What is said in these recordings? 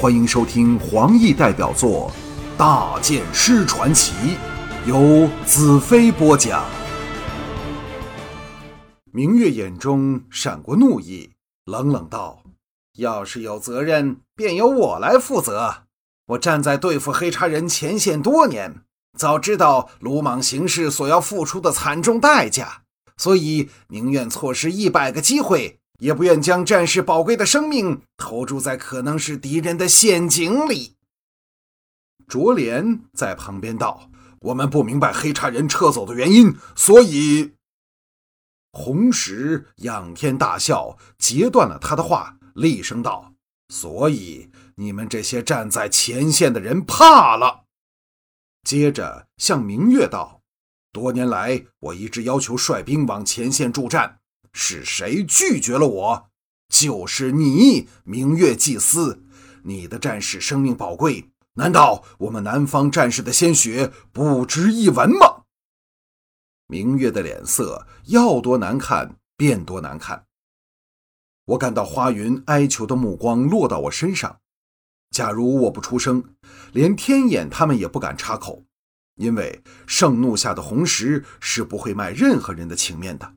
欢迎收听黄奕代表作《大剑师传奇》，由子飞播讲。明月眼中闪过怒意，冷冷道：“要是有责任，便由我来负责。我站在对付黑茶人前线多年，早知道鲁莽行事所要付出的惨重代价，所以宁愿错失一百个机会。”也不愿将战士宝贵的生命投注在可能是敌人的陷阱里。卓莲在旁边道：“我们不明白黑茶人撤走的原因，所以……”红石仰天大笑，截断了他的话，厉声道：“所以你们这些站在前线的人怕了。”接着向明月道：“多年来，我一直要求率兵往前线助战。”是谁拒绝了我？就是你，明月祭司。你的战士生命宝贵，难道我们南方战士的鲜血不值一文吗？明月的脸色要多难看便多难看。我感到花云哀求的目光落到我身上。假如我不出声，连天眼他们也不敢插口，因为盛怒下的红石是不会卖任何人的情面的。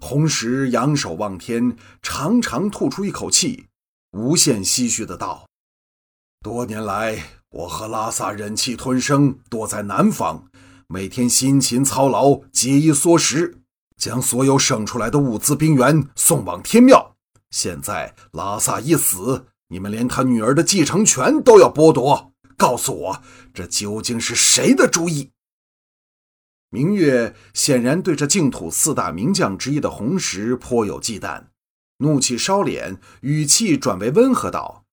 红石仰首望天，长长吐出一口气，无限唏嘘的道：“多年来，我和拉萨忍气吞声，躲在南方，每天辛勤操劳，节衣缩食，将所有省出来的物资兵员送往天庙。现在拉萨一死，你们连他女儿的继承权都要剥夺。告诉我，这究竟是谁的主意？”明月显然对这净土四大名将之一的红石颇有忌惮，怒气烧脸，语气转为温和道：“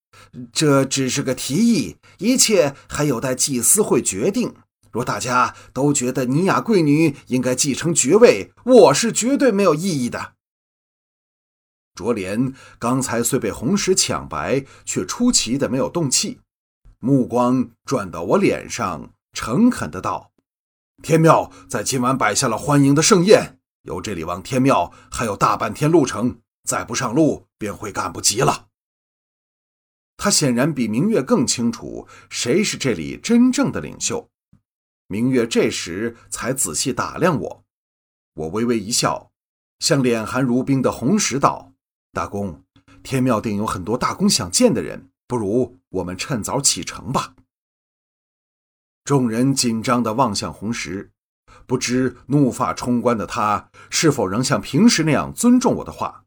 这只是个提议，一切还有待祭司会决定。若大家都觉得尼雅贵女应该继承爵位，我是绝对没有异议的。”卓莲刚才虽被红石抢白，却出奇的没有动气，目光转到我脸上，诚恳的道。天庙在今晚摆下了欢迎的盛宴，由这里往天庙还有大半天路程，再不上路便会赶不及了。他显然比明月更清楚谁是这里真正的领袖。明月这时才仔细打量我，我微微一笑，向脸寒如冰的红石道：“大公，天庙定有很多大公想见的人，不如我们趁早启程吧。”众人紧张地望向红石，不知怒发冲冠的他是否仍像平时那样尊重我的话。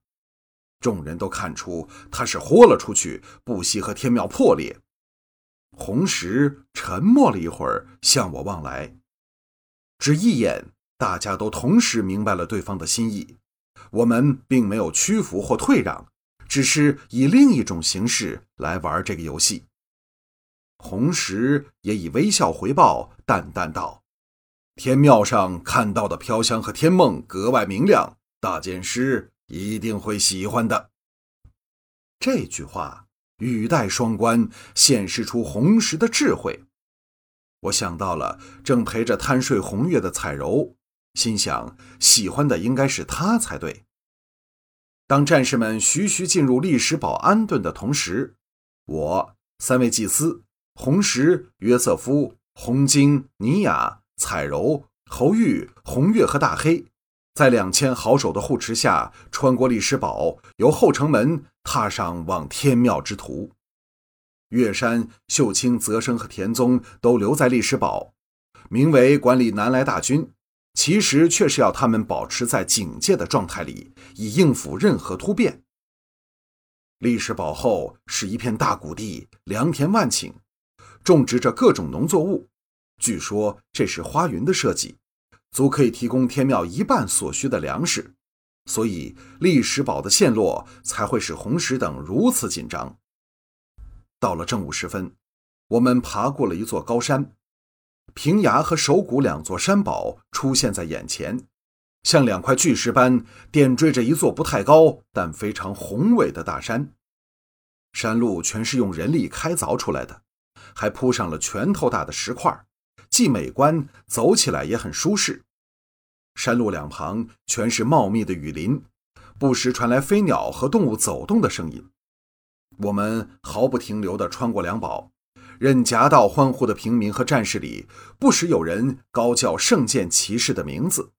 众人都看出他是豁了出去，不惜和天庙破裂。红石沉默了一会儿，向我望来，只一眼，大家都同时明白了对方的心意。我们并没有屈服或退让，只是以另一种形式来玩这个游戏。红石也以微笑回报，淡淡道：“天庙上看到的飘香和天梦格外明亮，大剑师一定会喜欢的。”这句话语带双关，显示出红石的智慧。我想到了正陪着贪睡红月的彩柔，心想喜欢的应该是他才对。当战士们徐徐进入历史堡安顿的同时，我三位祭司。红石、约瑟夫、红晶、尼雅、彩柔、侯玉、红月和大黑，在两千好手的护持下，穿过历史堡，由后城门踏上往天庙之途。月山、秀清、泽生和田宗都留在历史堡，名为管理南来大军，其实却是要他们保持在警戒的状态里，以应付任何突变。历史堡后是一片大谷地，良田万顷。种植着各种农作物，据说这是花云的设计，足可以提供天庙一半所需的粮食，所以历史堡的陷落才会使红石等如此紧张。到了正午时分，我们爬过了一座高山，平崖和手谷两座山堡出现在眼前，像两块巨石般点缀着一座不太高但非常宏伟的大山，山路全是用人力开凿出来的。还铺上了拳头大的石块，既美观，走起来也很舒适。山路两旁全是茂密的雨林，不时传来飞鸟和动物走动的声音。我们毫不停留地穿过两堡，任夹道欢呼的平民和战士里，不时有人高叫圣剑骑士的名字。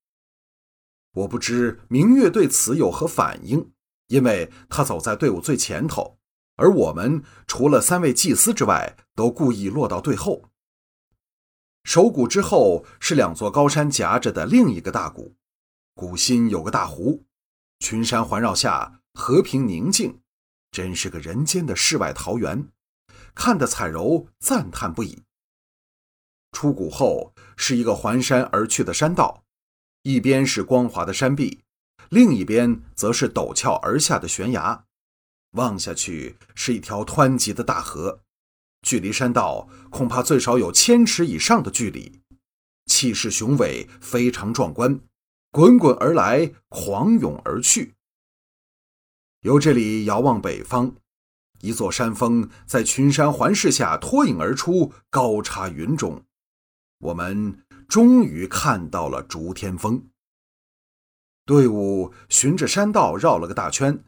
我不知明月对此有何反应，因为他走在队伍最前头，而我们除了三位祭司之外，都故意落到最后。首谷之后是两座高山夹着的另一个大谷，谷心有个大湖，群山环绕下和平宁静。真是个人间的世外桃源，看得彩柔赞叹不已。出谷后是一个环山而去的山道，一边是光滑的山壁，另一边则是陡峭而下的悬崖。望下去是一条湍急的大河，距离山道恐怕最少有千尺以上的距离，气势雄伟，非常壮观，滚滚而来，狂涌而去。由这里遥望北方，一座山峰在群山环视下脱颖而出，高插云中。我们终于看到了竹天峰。队伍循着山道绕了个大圈，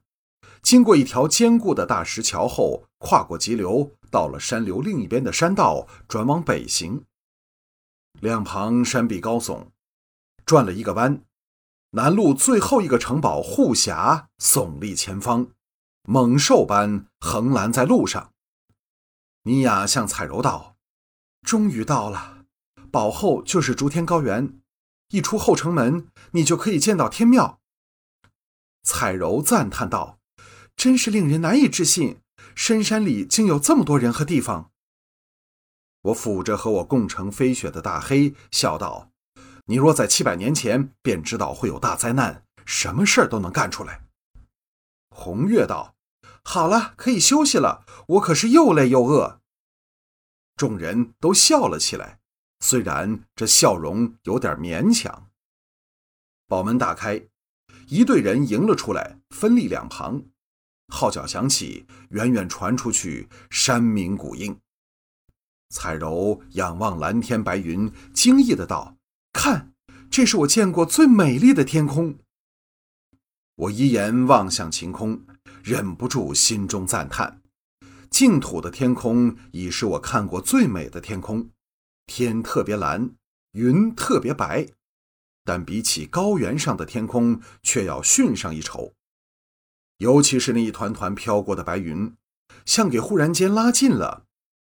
经过一条坚固的大石桥后，跨过急流，到了山流另一边的山道，转往北行。两旁山壁高耸，转了一个弯。南路最后一个城堡护峡耸立前方，猛兽般横拦在路上。尼雅向彩柔道：“终于到了，堡后就是竹天高原，一出后城门，你就可以见到天庙。”彩柔赞叹道：“真是令人难以置信，深山里竟有这么多人和地方。”我抚着和我共乘飞雪的大黑，笑道。你若在七百年前便知道会有大灾难，什么事儿都能干出来。红月道：“好了，可以休息了。我可是又累又饿。”众人都笑了起来，虽然这笑容有点勉强。宝门大开，一队人迎了出来，分立两旁。号角响起，远远传出去，山鸣谷应。彩柔仰望蓝天白云，惊异的道。看，这是我见过最美丽的天空。我一眼望向晴空，忍不住心中赞叹：净土的天空已是我看过最美的天空，天特别蓝，云特别白，但比起高原上的天空，却要逊上一筹。尤其是那一团团飘过的白云，像给忽然间拉近了，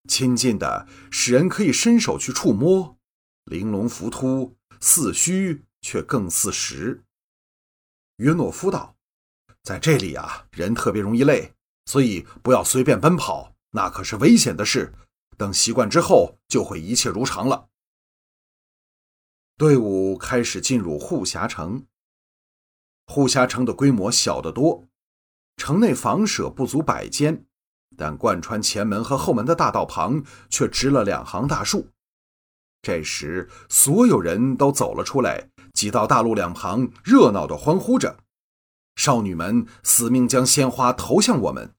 亲近的使人可以伸手去触摸。玲珑浮凸，似虚却更似实。约诺夫道：“在这里啊，人特别容易累，所以不要随便奔跑，那可是危险的事。等习惯之后，就会一切如常了。”队伍开始进入护峡城。护峡城的规模小得多，城内房舍不足百间，但贯穿前门和后门的大道旁却植了两行大树。这时，所有人都走了出来，挤到大路两旁，热闹地欢呼着。少女们死命将鲜花投向我们，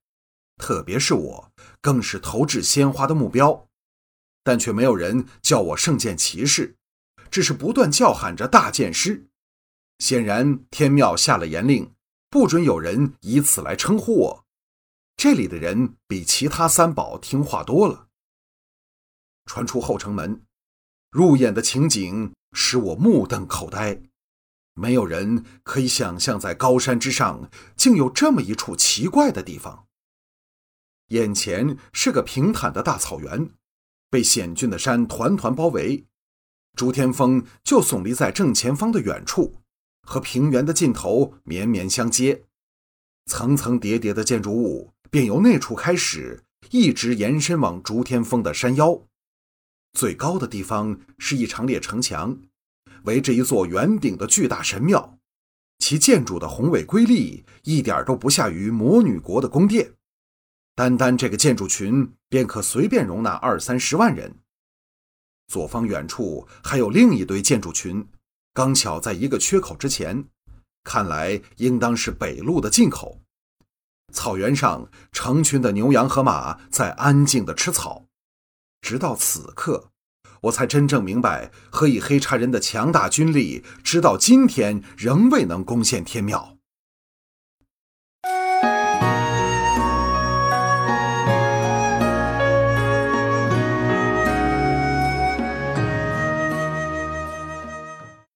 特别是我，更是投掷鲜花的目标。但却没有人叫我圣剑骑士，只是不断叫喊着大剑师。显然，天庙下了严令，不准有人以此来称呼我。这里的人比其他三宝听话多了。传出后城门。入眼的情景使我目瞪口呆，没有人可以想象，在高山之上竟有这么一处奇怪的地方。眼前是个平坦的大草原，被险峻的山团团包围，朱天峰就耸立在正前方的远处，和平原的尽头绵绵相接。层层叠叠的建筑物便由那处开始，一直延伸往竹天峰的山腰。最高的地方是一长列城墙，围着一座圆顶的巨大神庙，其建筑的宏伟瑰丽一点都不下于魔女国的宫殿。单单这个建筑群便可随便容纳二三十万人。左方远处还有另一堆建筑群，刚巧在一个缺口之前，看来应当是北路的进口。草原上成群的牛羊和马在安静地吃草。直到此刻，我才真正明白何以黑茶人的强大军力，直到今天仍未能攻陷天庙。